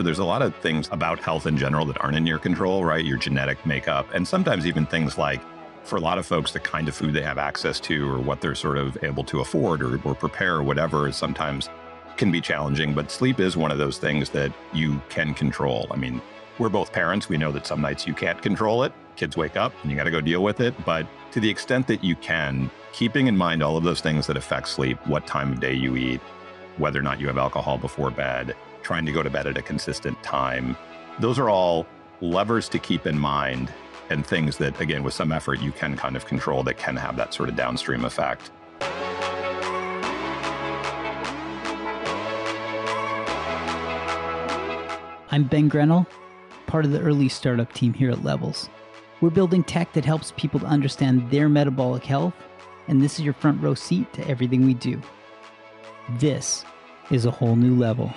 So there's a lot of things about health in general that aren't in your control, right? Your genetic makeup, and sometimes even things like for a lot of folks, the kind of food they have access to or what they're sort of able to afford or, or prepare or whatever is sometimes can be challenging. But sleep is one of those things that you can control. I mean, we're both parents. We know that some nights you can't control it. Kids wake up and you got to go deal with it. But to the extent that you can, keeping in mind all of those things that affect sleep, what time of day you eat, whether or not you have alcohol before bed, trying to go to bed at a consistent time, those are all levers to keep in mind and things that, again, with some effort, you can kind of control that can have that sort of downstream effect. I'm Ben Grynol, part of the early startup team here at Levels. We're building tech that helps people to understand their metabolic health, and this is your front row seat to everything we do. This is a whole new level.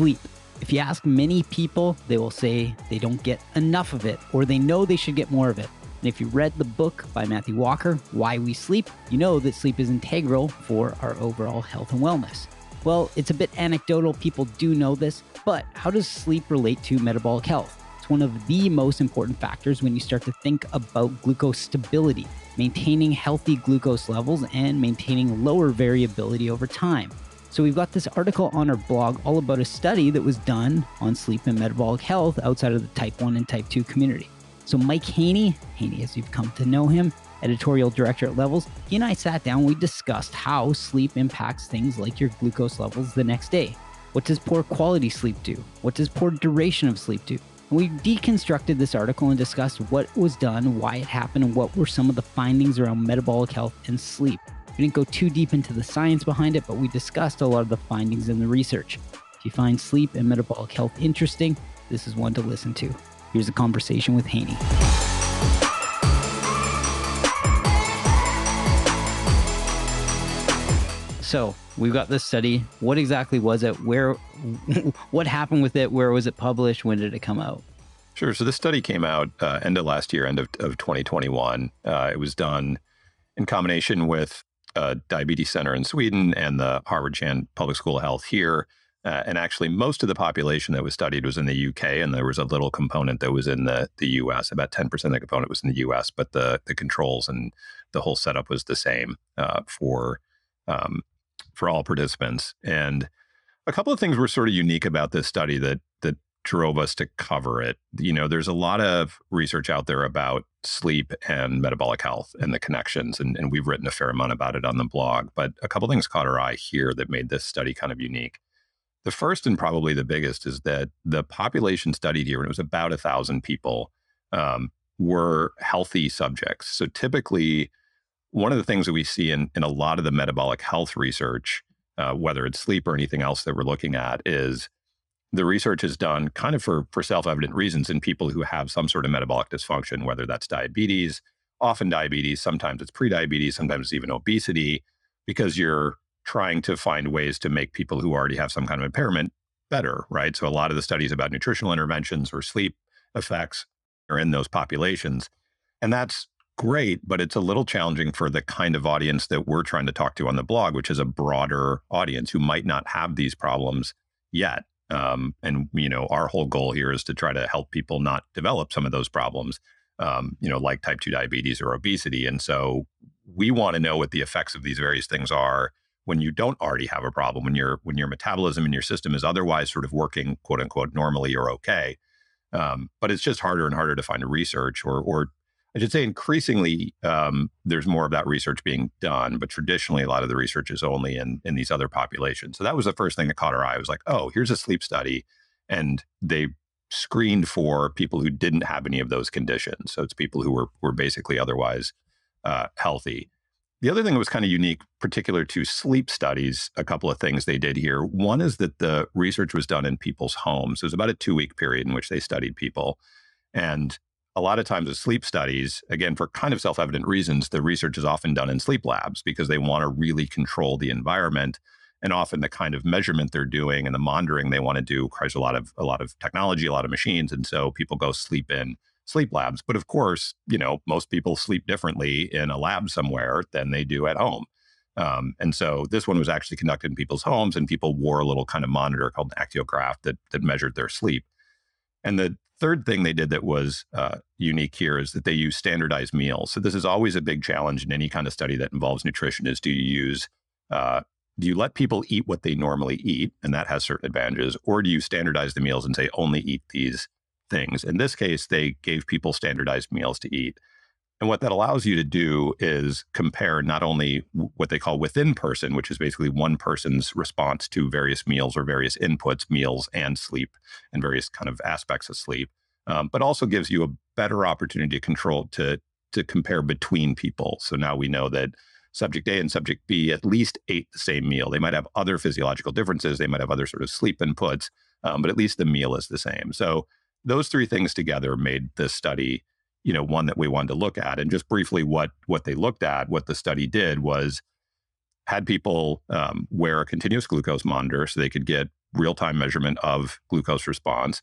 Sleep. If you ask many people, they will say they don't get enough of it or they know they should get more of it. And if you read the book by Matthew Walker, Why We Sleep, you know that sleep is integral for our overall health and wellness. Well, it's a bit anecdotal, people do know this, but how does sleep relate to metabolic health? It's one of the most important factors when you start to think about glucose stability, maintaining healthy glucose levels and maintaining lower variability over time. So we've got this article on our blog all about a study that was done on sleep and metabolic health outside of the type 1 and type 2 community. So Mike Haney, Haney as you've come to know him, editorial director at Levels, he and I sat down, we discussed how sleep impacts things like your glucose levels the next day. What does poor quality sleep do? What does poor duration of sleep do? And we deconstructed this article and discussed what was done, why it happened, and what were some of the findings around metabolic health and sleep. We didn't go too deep into the science behind it, but we discussed a lot of the findings in the research. If you find sleep and metabolic health interesting, this is one to listen to. Here's a conversation with Haney. So we've got this study. What exactly was it? Where, what happened with it? Where was it published? When did it come out? Sure. So this study came out uh, end of last year, end of, of 2021. Uh, it was done in combination with uh, Diabetes Center in Sweden and the Harvard Chan Public School of Health here. Uh, and actually, most of the population that was studied was in the UK, and there was a little component that was in the, the US. About 10% of the component was in the US, but the, the controls and the whole setup was the same uh, for, um, for all participants. And a couple of things were sort of unique about this study that drove us to cover it. You know, there's a lot of research out there about sleep and metabolic health and the connections, and, and we've written a fair amount about it on the blog. But a couple things caught our eye here that made this study kind of unique. The first and probably the biggest is that the population studied here, and it was about a thousand people, um, were healthy subjects. So typically, one of the things that we see in, in a lot of the metabolic health research, uh, whether it's sleep or anything else that we're looking at, is the research is done kind of for, for self evident reasons in people who have some sort of metabolic dysfunction, whether that's diabetes, often diabetes, sometimes it's prediabetes, sometimes it's even obesity, because you're trying to find ways to make people who already have some kind of impairment better, right? So a lot of the studies about nutritional interventions or sleep effects are in those populations. And that's great, but it's a little challenging for the kind of audience that we're trying to talk to on the blog, which is a broader audience who might not have these problems yet. Um, and you know, our whole goal here is to try to help people not develop some of those problems, um, you know, like type two diabetes or obesity. And so we want to know what the effects of these various things are when you don't already have a problem, when your when your metabolism in your system is otherwise sort of working quote unquote normally or okay. Um, but it's just harder and harder to find research or or I should say increasingly um, there's more of that research being done, but traditionally a lot of the research is only in in these other populations. So that was the first thing that caught our eye. I was like, oh, here's a sleep study, and they screened for people who didn't have any of those conditions. So it's people who were were basically otherwise uh, healthy. The other thing that was kind of unique, particular to sleep studies, a couple of things they did here. One is that the research was done in people's homes. It was about a two week period in which they studied people. And a lot of times with sleep studies, again, for kind of self evident reasons, the research is often done in sleep labs because they want to really control the environment and often the kind of measurement they're doing and the monitoring they want to do requires a lot of a lot of technology, a lot of machines, and so people go sleep in sleep labs. But of course, you know, most people sleep differently in a lab somewhere than they do at home. Um, and so this one was actually conducted in people's homes, and people wore a little kind of monitor called an actigraph that that measured their sleep. And the third thing they did that was uh, unique here is that they use standardized meals. So this is always a big challenge in any kind of study that involves nutrition: is do you use uh, do you let people eat what they normally eat, and that has certain advantages, or do you standardize the meals and say only eat these things? In this case, they gave people standardized meals to eat. And what that allows you to do is compare not only what they call within person, which is basically one person's response to various meals or various inputs, meals and sleep, and various kind of aspects of sleep, um, but also gives you a better opportunity to control to to compare between people. So now we know that subject A and subject B at least ate the same meal. They might have other physiological differences. They might have other sort of sleep inputs, um, but at least the meal is the same. So those three things together made this study you know one that we wanted to look at. And just briefly what what they looked at what the study did was had people um, wear a continuous glucose monitor so they could get real-time measurement of glucose response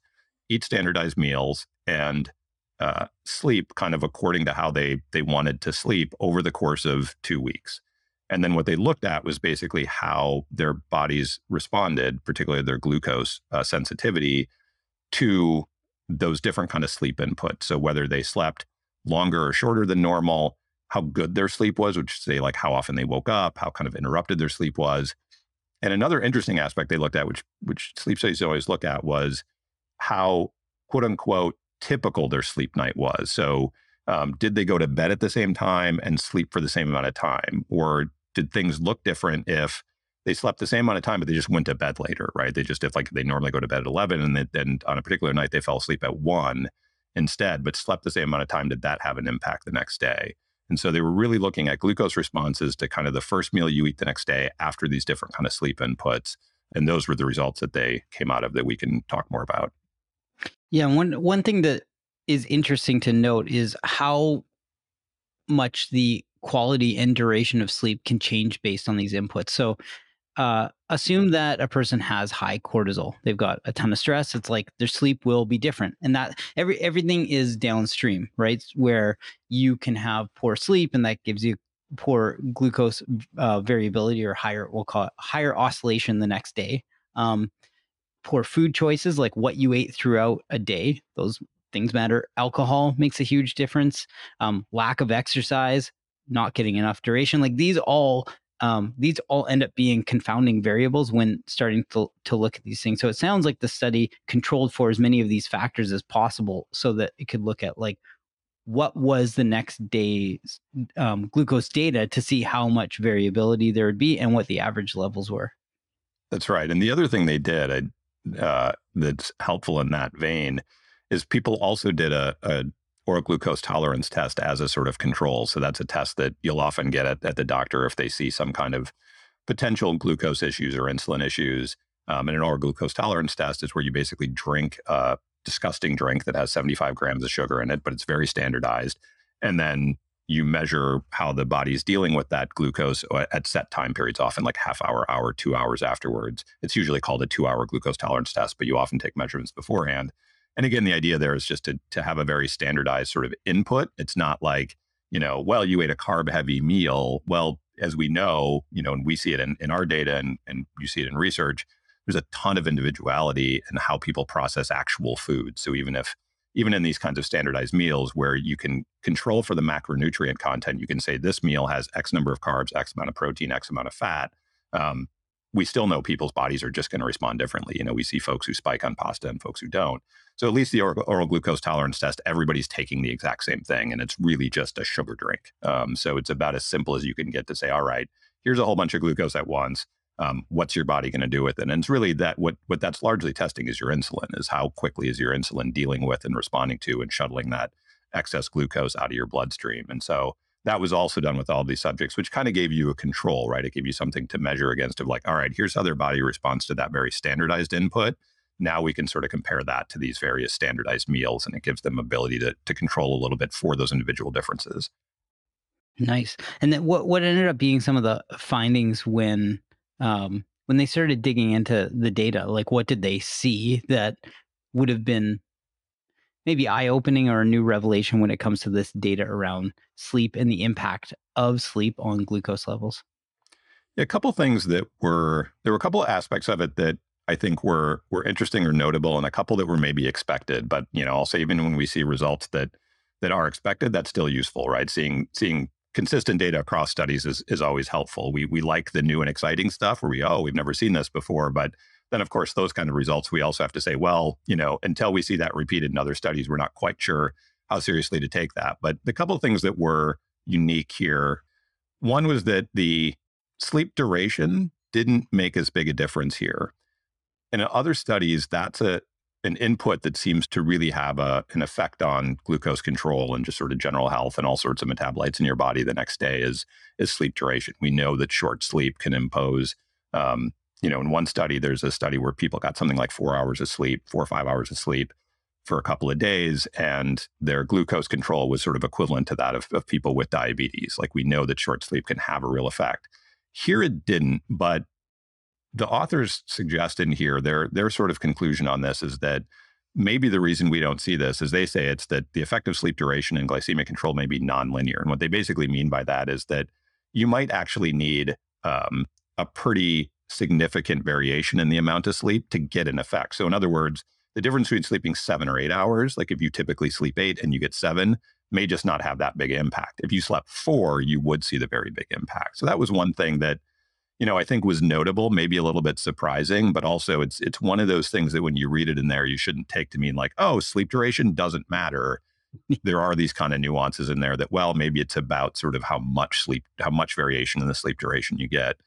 eat standardized meals and uh, sleep kind of according to how they they wanted to sleep over the course of two weeks. And then what they looked at was basically how their bodies responded particularly their glucose uh, sensitivity to those different kind of sleep inputs. So whether they slept longer or shorter than normal, how good their sleep was, which say like how often they woke up, how kind of interrupted their sleep was. And another interesting aspect they looked at, which which sleep studies always look at, was how quote unquote typical their sleep night was. So um, did they go to bed at the same time and sleep for the same amount of time, or did things look different if they slept the same amount of time, but they just went to bed later, right? They just, if like they normally go to bed at 11 and then on a particular night they fell asleep at one instead, but slept the same amount of time, did that have an impact the next day? And so they were really looking at glucose responses to kind of the first meal you eat the next day after these different kind of sleep inputs. And those were the results that they came out of that we can talk more about. Yeah, one one thing that is interesting to note is how much the quality and duration of sleep can change based on these inputs. So uh, assume that a person has high cortisol. They've got a ton of stress. It's like their sleep will be different, and that every everything is downstream, right? Where you can have poor sleep, and that gives you poor glucose uh, variability or higher, we'll call it higher oscillation the next day. Um, poor food choices, like what you ate throughout a day, those things matter. Alcohol makes a huge difference. Um, lack of exercise, not getting enough duration, like these all um, these all end up being confounding variables when starting to, to look at these things. So it sounds like the study controlled for as many of these factors as possible so that it could look at like what was the next day's um, glucose data to see how much variability there would be and what the average levels were. That's right. And the other thing they did uh, that's helpful in that vein is people also did a, a oral glucose tolerance test as a sort of control. So that's a test that you'll often get at, at the doctor if they see some kind of potential glucose issues or insulin issues. Um, and an oral glucose tolerance test is where you basically drink a disgusting drink that has 75 grams of sugar in it, but it's very standardized. And then you measure how the body's dealing with that glucose at set time periods, often like half hour, hour, two hours afterwards. It's usually called a two hour glucose tolerance test, but you often take measurements beforehand. And again, the idea there is just to to have a very standardized sort of input. It's not like, you know, well, you ate a carb heavy meal. Well, as we know, you know, and we see it in, in our data and, and you see it in research, there's a ton of individuality in how people process actual food. So even if even in these kinds of standardized meals where you can control for the macronutrient content, you can say this meal has X number of carbs, X amount of protein, X amount of fat. Um, we still know people's bodies are just going to respond differently. You know, we see folks who spike on pasta and folks who don't. So at least the oral, oral, glucose tolerance test, everybody's taking the exact same thing, and it's really just a sugar drink. Um, so it's about as simple as you can get to say, all right, here's a whole bunch of glucose at once. Um, what's your body going to do with it? And it's really that what what that's largely testing is your insulin, is how quickly is your insulin dealing with and responding to and shuttling that excess glucose out of your bloodstream. And so that was also done with all these subjects, which kind of gave you a control, right? It gave you something to measure against of like, all right, here's how their body responds to that very standardized input now we can sort of compare that to these various standardized meals and it gives them ability to, to control a little bit for those individual differences nice and then what, what ended up being some of the findings when um, when they started digging into the data, like what did they see that would have been maybe eye opening or a new revelation when it comes to this data around sleep and the impact of sleep on glucose levels? a couple things that were there were a couple of aspects of it that I think were were interesting or notable, and a couple that were maybe expected. But you know, also even when we see results that that are expected, that's still useful, right? Seeing seeing consistent data across studies is is always helpful. We we like the new and exciting stuff where we oh we've never seen this before, but then of course those kind of results we also have to say well you know until we see that repeated in other studies we're not quite sure how seriously to take that. But the couple of things that were unique here, one was that the sleep duration didn't make as big a difference here. And in other studies, that's a an input that seems to really have a, an effect on glucose control and just sort of general health and all sorts of metabolites in your body the next day is is sleep duration. We know that short sleep can impose. Um, you know, in one study, there's a study where people got something like four hours of sleep, four or five hours of sleep for a couple of days, and their glucose control was sort of equivalent to that of, of people with diabetes. Like we know that short sleep can have a real effect. Here it didn't, but the authors suggest in here their their sort of conclusion on this is that maybe the reason we don't see this is they say it's that the effect of sleep duration and glycemic control may be nonlinear. And what they basically mean by that is that you might actually need um, a pretty significant variation in the amount of sleep to get an effect. So, in other words, the difference between sleeping seven or eight hours, like if you typically sleep eight and you get seven, may just not have that big impact. If you slept four, you would see the very big impact. So that was one thing that you know, I think was notable, maybe a little bit surprising, but also it's it's one of those things that when you read it in there, you shouldn't take to mean like, oh, sleep duration doesn't matter. there are these kind of nuances in there that, well, maybe it's about sort of how much sleep, how much variation in the sleep duration you get.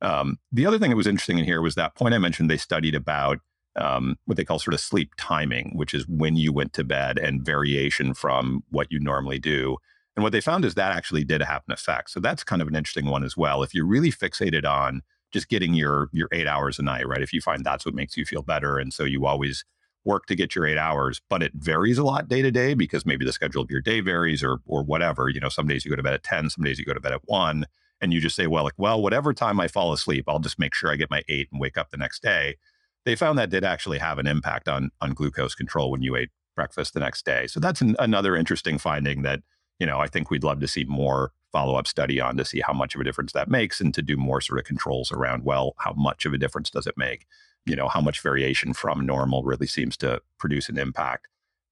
Um, the other thing that was interesting in here was that point I mentioned they studied about um, what they call sort of sleep timing, which is when you went to bed and variation from what you normally do. And what they found is that actually did have an effect. So that's kind of an interesting one as well. If you're really fixated on just getting your your eight hours a night, right? If you find that's what makes you feel better, and so you always work to get your eight hours, but it varies a lot day to day because maybe the schedule of your day varies or or whatever. You know, some days you go to bed at 10, some days you go to bed at one. And you just say, well, like, well, whatever time I fall asleep, I'll just make sure I get my eight and wake up the next day. They found that did actually have an impact on on glucose control when you ate breakfast the next day. So that's an, another interesting finding that you know, I think we'd love to see more follow up study on to see how much of a difference that makes and to do more sort of controls around, well, how much of a difference does it make? You know, how much variation from normal really seems to produce an impact.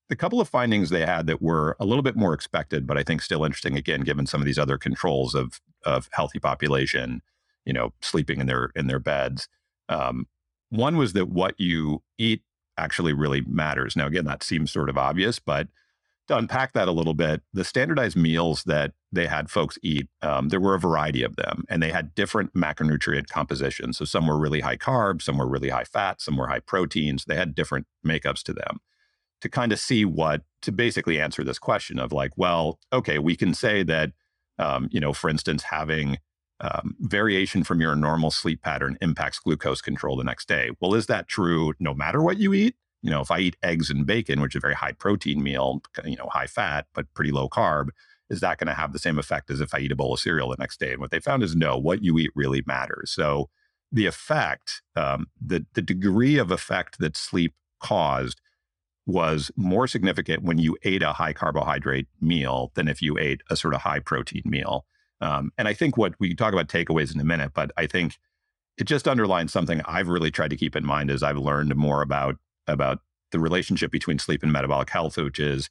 The couple of findings they had that were a little bit more expected, but I think still interesting, again, given some of these other controls of of healthy population, you know, sleeping in their in their beds. Um, one was that what you eat actually really matters. Now, again, that seems sort of obvious, but to unpack that a little bit, the standardized meals that they had folks eat, um, there were a variety of them, and they had different macronutrient compositions. So some were really high carbs, some were really high fat, some were high proteins. They had different makeups to them to kind of see what to basically answer this question of like, well, okay, we can say that, um, you know, for instance, having um, variation from your normal sleep pattern impacts glucose control the next day. Well, is that true no matter what you eat? You know, if I eat eggs and bacon, which is a very high protein meal, you know, high fat, but pretty low carb, is that going to have the same effect as if I eat a bowl of cereal the next day? And what they found is no, what you eat really matters. So the effect, um, the, the degree of effect that sleep caused was more significant when you ate a high carbohydrate meal than if you ate a sort of high protein meal. Um, and I think what we talk about takeaways in a minute, but I think it just underlines something I've really tried to keep in mind as I've learned more about about the relationship between sleep and metabolic health, which is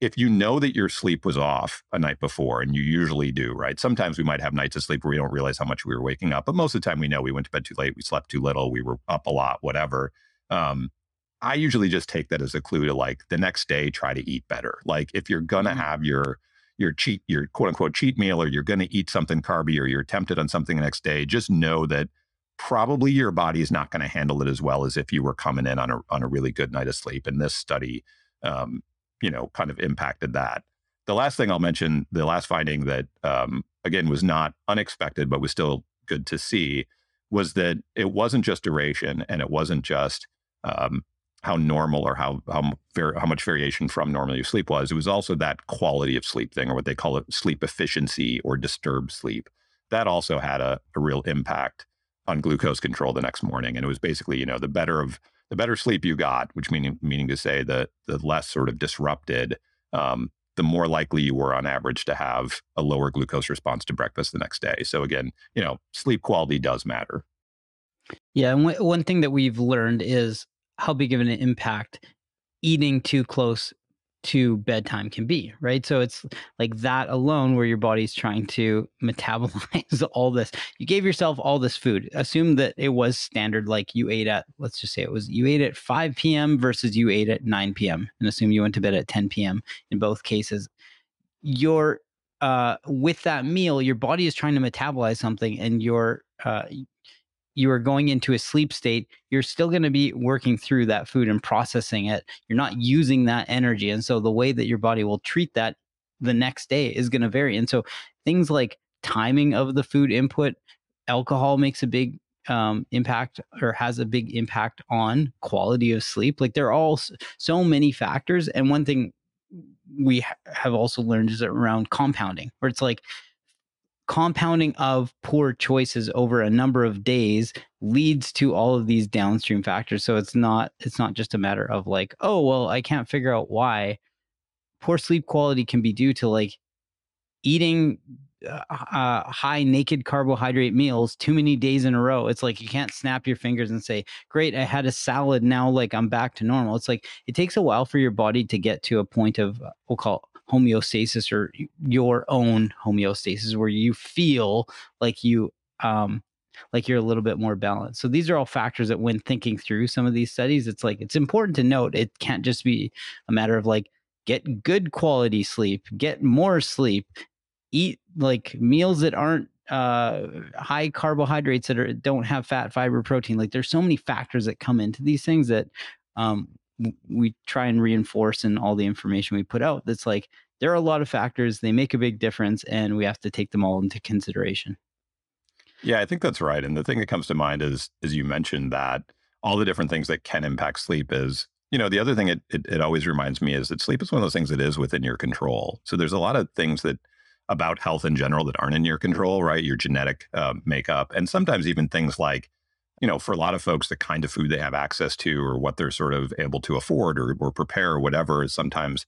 if you know that your sleep was off a night before, and you usually do, right? Sometimes we might have nights of sleep where we don't realize how much we were waking up, but most of the time we know we went to bed too late, we slept too little, we were up a lot, whatever. Um, I usually just take that as a clue to like the next day try to eat better. Like if you're gonna mm-hmm. have your your cheat your quote unquote cheat meal or you're gonna eat something carby or you're tempted on something the next day, just know that probably your body is not going to handle it as well as if you were coming in on a on a really good night of sleep. And this study, um, you know, kind of impacted that. The last thing I'll mention, the last finding that um, again was not unexpected, but was still good to see, was that it wasn't just duration and it wasn't just um, how normal or how how, how much variation from normal your sleep was. It was also that quality of sleep thing, or what they call it sleep efficiency or disturbed sleep. That also had a, a real impact on glucose control the next morning. And it was basically, you know, the better of the better sleep you got, which meaning meaning to say that the less sort of disrupted, um, the more likely you were on average to have a lower glucose response to breakfast the next day. So again, you know, sleep quality does matter. Yeah, and w- one thing that we've learned is how big of an impact eating too close to bedtime can be, right? So it's like that alone where your body's trying to metabolize all this. You gave yourself all this food. Assume that it was standard, like you ate at, let's just say it was you ate at 5 p.m. versus you ate at 9 p.m. and assume you went to bed at 10 p.m. in both cases. Your uh, with that meal, your body is trying to metabolize something, and your uh, you are going into a sleep state, you're still going to be working through that food and processing it. You're not using that energy. And so the way that your body will treat that the next day is going to vary. And so things like timing of the food input, alcohol makes a big um, impact or has a big impact on quality of sleep. Like there are all so many factors. And one thing we ha- have also learned is around compounding, where it's like compounding of poor choices over a number of days leads to all of these downstream factors. So it's not it's not just a matter of like oh well i can't figure out why. Poor sleep quality can be due to like eating uh, uh, high naked carbohydrate meals too many days in a row. It's like you can't snap your fingers and say great i had a salad now like i'm back to normal. It's like it takes a while for your body to get to a point of we'll call homeostasis or your own homeostasis where you feel like you um like you're a little bit more balanced. So these are all factors that when thinking through some of these studies, it's like it's important to note it can't just be a matter of like get good quality sleep, get more sleep, eat like meals that aren't uh high carbohydrates that are don't have fat, fiber, protein. Like there's so many factors that come into these things that um we try and reinforce in all the information we put out that's like there are a lot of factors they make a big difference and we have to take them all into consideration. Yeah i think that's right and the thing that comes to mind is as you mentioned that all the different things that can impact sleep is you know the other thing it, it, it always reminds me is that sleep is one of those things that is within your control. So there's a lot of things that about health in general that aren't in your control right? Your genetic uh, makeup and sometimes even things like you know, for a lot of folks, the kind of food they have access to or what they're sort of able to afford or, or prepare or whatever is sometimes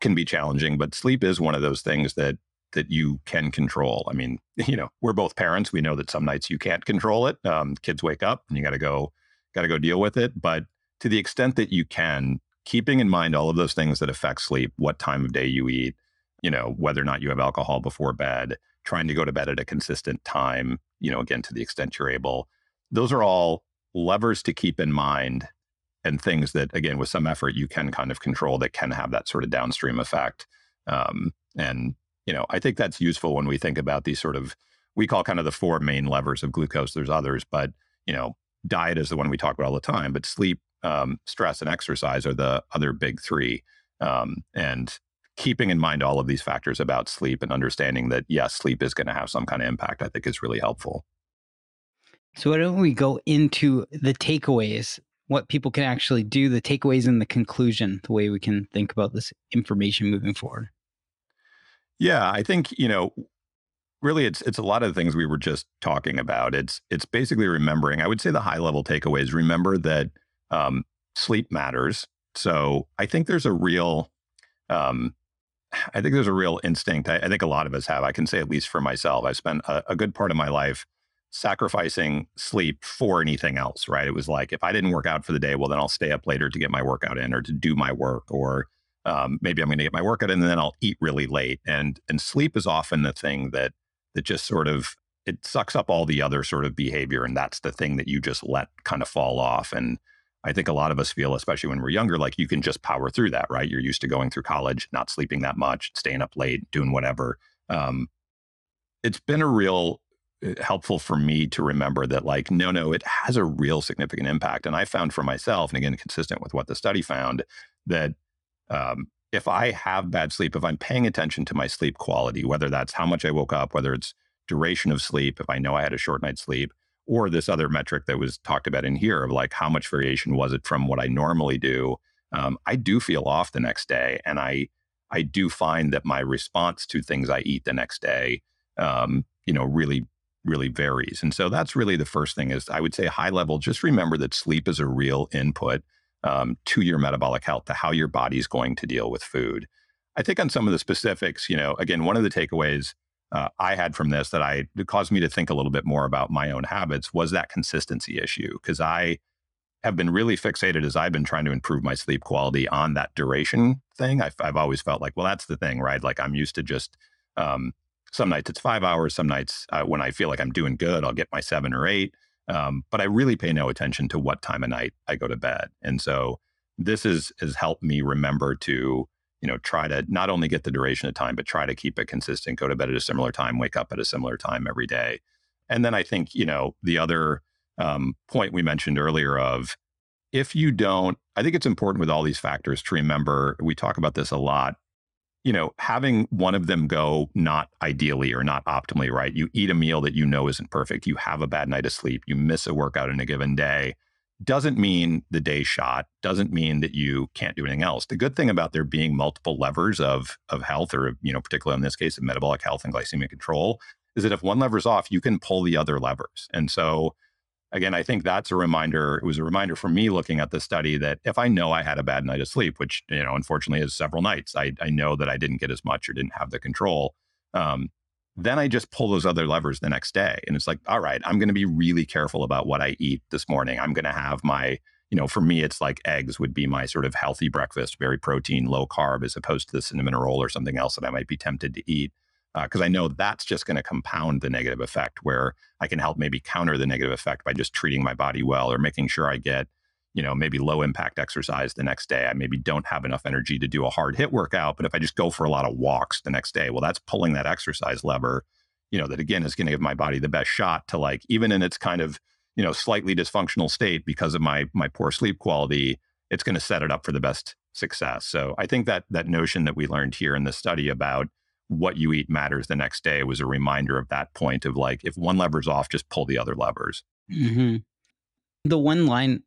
can be challenging. But sleep is one of those things that that you can control. I mean, you know, we're both parents. We know that some nights you can't control it. Um, kids wake up and you got to go, got to go deal with it. But to the extent that you can, keeping in mind all of those things that affect sleep, what time of day you eat, you know, whether or not you have alcohol before bed, trying to go to bed at a consistent time, you know, again, to the extent you're able, those are all levers to keep in mind and things that again with some effort you can kind of control that can have that sort of downstream effect. Um, and you know i think that's useful when we think about these sort of we call kind of the four main levers of glucose. There's others but you know diet is the one we talk about all the time but sleep um, stress and exercise are the other big three. Um, and keeping in mind all of these factors about sleep and understanding that yes sleep is going to have some kind of impact i think is really helpful so why don't we go into the takeaways, what people can actually do, the takeaways and the conclusion, the way we can think about this information moving forward. Yeah, I think, you know, really it's it's a lot of the things we were just talking about. It's it's basically remembering, I would say the high level takeaways, remember that um, sleep matters. So I think there's a real um, I think there's a real instinct. I, I, think a lot of us have. I can say at least for myself, I spent a, a good part of my life sacrificing sleep for anything else, right? It was like if I didn't work out for the day, well, then I'll stay up later to get my workout in or to do my work, or um, maybe I'm going to get my workout in and then I'll eat really late. And and sleep is often the thing that that just sort of it sucks up all the other sort of behavior, and that's the thing that you just let kind of fall off. And I think a lot of us feel, especially when we're younger, like you can just power through that, right? You're used to going through college, not sleeping that much, staying up late, doing whatever. Um, it's been a real helpful for me to remember that like no no it has a real significant impact. And i found for myself and again consistent with what the study found that um, if i have bad sleep if i'm paying attention to my sleep quality whether that's how much i woke up whether it's duration of sleep if i know i had a short night's sleep or this other metric that was talked about in here of like how much variation was it from what i normally do um, i do feel off the next day. And i i do find that my response to things i eat the next day um, you know really really varies. And so that's really the first thing is I would say high level, just remember that sleep is a real input um, to your metabolic health, to how your body's going to deal with food. I think on some of the specifics, you know, again, one of the takeaways uh, I had from this that I caused me to think a little bit more about my own habits was that consistency issue because I have been really fixated as I've been trying to improve my sleep quality on that duration thing. I've, I've always felt like, well, that's the thing, right? Like I'm used to just um, some nights it's five hours, some nights uh, when I feel like I'm doing good, I'll get my seven or eight. Um, but I really pay no attention to what time of night I go to bed, and so this is has helped me remember to you know, try to not only get the duration of time, but try to keep it consistent, go to bed at a similar time, wake up at a similar time every day. And then I think, you know, the other um, point we mentioned earlier of if you don't, I think it's important with all these factors to remember, we talk about this a lot, you know, having one of them go not ideally or not optimally right. You eat a meal that you know isn't perfect, you have a bad night of sleep, you miss a workout in a given day doesn't mean the day shot doesn't mean that you can't do anything else the good thing about there being multiple levers of of health or you know particularly in this case of metabolic health and glycemic control is that if one lever's off you can pull the other levers and so again i think that's a reminder it was a reminder for me looking at the study that if i know i had a bad night of sleep which you know unfortunately is several nights i, I know that i didn't get as much or didn't have the control um, then I just pull those other levers the next day. And it's like, all right, I'm going to be really careful about what I eat this morning. I'm going to have my, you know, for me, it's like eggs would be my sort of healthy breakfast, very protein, low carb, as opposed to the cinnamon roll or something else that I might be tempted to eat. Because uh, I know that's just going to compound the negative effect where I can help maybe counter the negative effect by just treating my body well or making sure I get you know, maybe low impact exercise the next day. I maybe don't have enough energy to do a hard HIIT workout, but if I just go for a lot of walks the next day, well, that's pulling that exercise lever, you know, that again is going to give my body the best shot to like, even in its kind of, you know, slightly dysfunctional state because of my my poor sleep quality, it's going to set it up for the best success. So I think that that notion that we learned here in the study about what you eat matters the next day was a reminder of that point of like, if one lever's off, just pull the other levers. Mm-hmm. The one line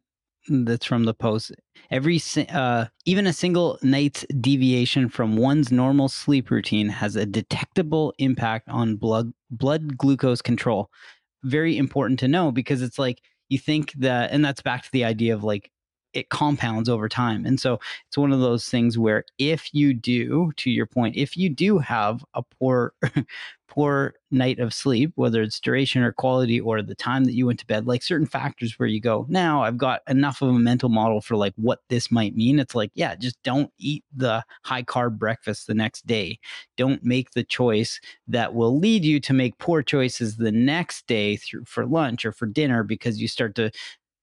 that's from the post. Every uh, even a single night's deviation from one's normal sleep routine has a detectable impact on blood blood glucose control. Very important to know because it's like you think that, and that's back to the idea of like it compounds over time. And so it's one of those things where if you do, to your point, if you do have a poor poor night of sleep, whether it's duration or quality or the time that you went to bed, like certain factors where you go, now I've got enough of a mental model for like what this might mean. It's like, yeah, just don't eat the high carb breakfast the next day. Don't make the choice that will lead you to make poor choices the next day through for lunch or for dinner because you start to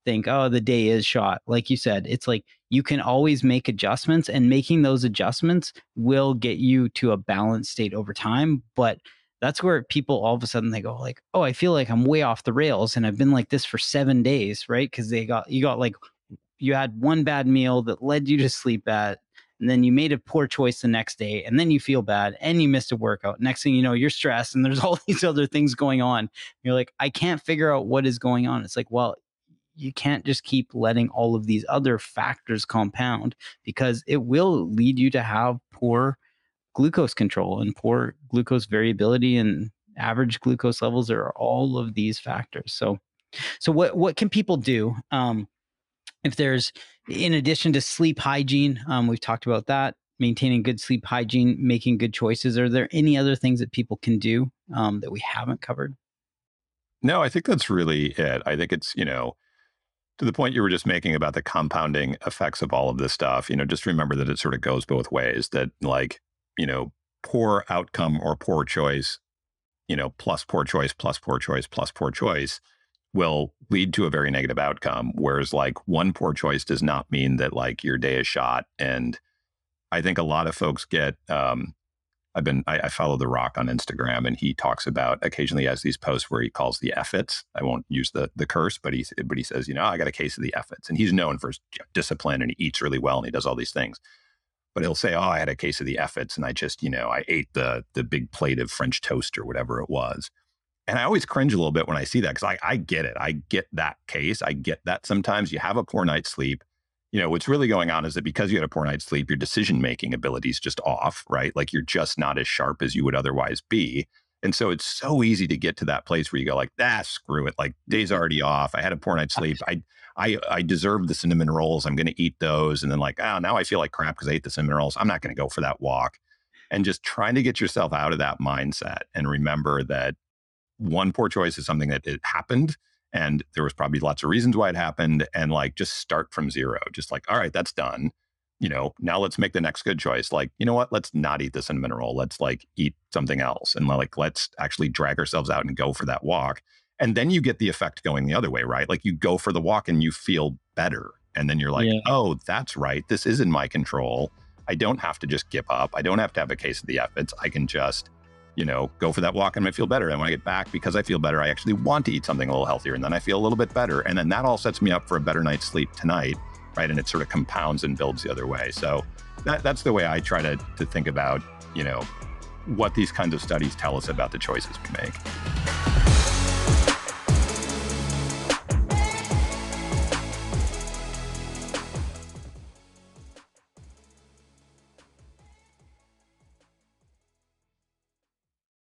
think, oh, the day is shot. Like you said, it's like you can always make adjustments, and making those adjustments will get you to a balanced state over time. But that's where people all of a sudden they go like, oh, I feel like I'm way off the rails, and I've been like this for seven days, right? Because they got you got like you had one bad meal that led you to sleep bad and then you made a poor choice the next day and then you feel bad and you missed a workout next thing you know you're stressed and there's all these other things going on you're like i can't figure out what is going on it's like well you can't just keep letting all of these other factors compound because it will lead you to have poor glucose control and poor glucose variability and average glucose levels There are all of these factors. So so what what can people do um, if there's in addition to sleep hygiene um, we've talked about that maintaining good sleep hygiene making good choices are there any other things that people can do um, that we haven't covered? No i think that's really it. I think it's you know to the point you were just making about the compounding effects of all of this stuff, you know, just remember that it sort of goes both ways that like, you know, poor outcome or poor choice, you know, plus poor choice, plus poor choice, plus poor choice will lead to a very negative outcome. Whereas like one poor choice does not mean that like your day is shot. And I think a lot of folks get um, I've been I, I, follow The Rock on Instagram, and he talks about occasionally has these posts where he calls the effits. I won't use the the curse, but he but he says, you know, I got a case of the effits, and he's known for his discipline, and he eats really well, and he does all these things. But he'll say, oh, I had a case of the effits, and I just you know I ate the the big plate of French toast or whatever it was. And I always cringe a little bit when I see that because I, I get it. I get that case. I get that sometimes you have a poor night's sleep you know, what's really going on is that because you had a poor night's sleep, your decision making ability is just off, right? Like you're just not as sharp as you would otherwise be. And so it's so easy to get to that place where you go like, ah, screw it. Like day's already off. I had a poor night's sleep. I I I deserve the cinnamon rolls. I'm going to eat those. And then like, oh, now I feel like crap because I ate the cinnamon rolls. I'm not going to go for that walk. And just trying to get yourself out of that mindset and remember that one poor choice is something that it happened and there was probably lots of reasons why it happened and like just start from zero just like all right that's done you know now let's make the next good choice. Like you know what? Let's not eat the cinnamon roll let's like eat something else and like let's actually drag ourselves out and go for that walk and then you get the effect going the other way right? Like you go for the walk and you feel better and then you're like yeah. oh that's right. This is in my control. I don't have to just give up. I don't have to have a case of the efforts i can just you know, go for that walk and I feel better. And when I get back, because I feel better, I actually want to eat something a little healthier. And then I feel a little bit better. And then that all sets me up for a better night's sleep tonight. Right. And it sort of compounds and builds the other way. So that, that's the way I try to, to think about, you know, what these kinds of studies tell us about the choices we make.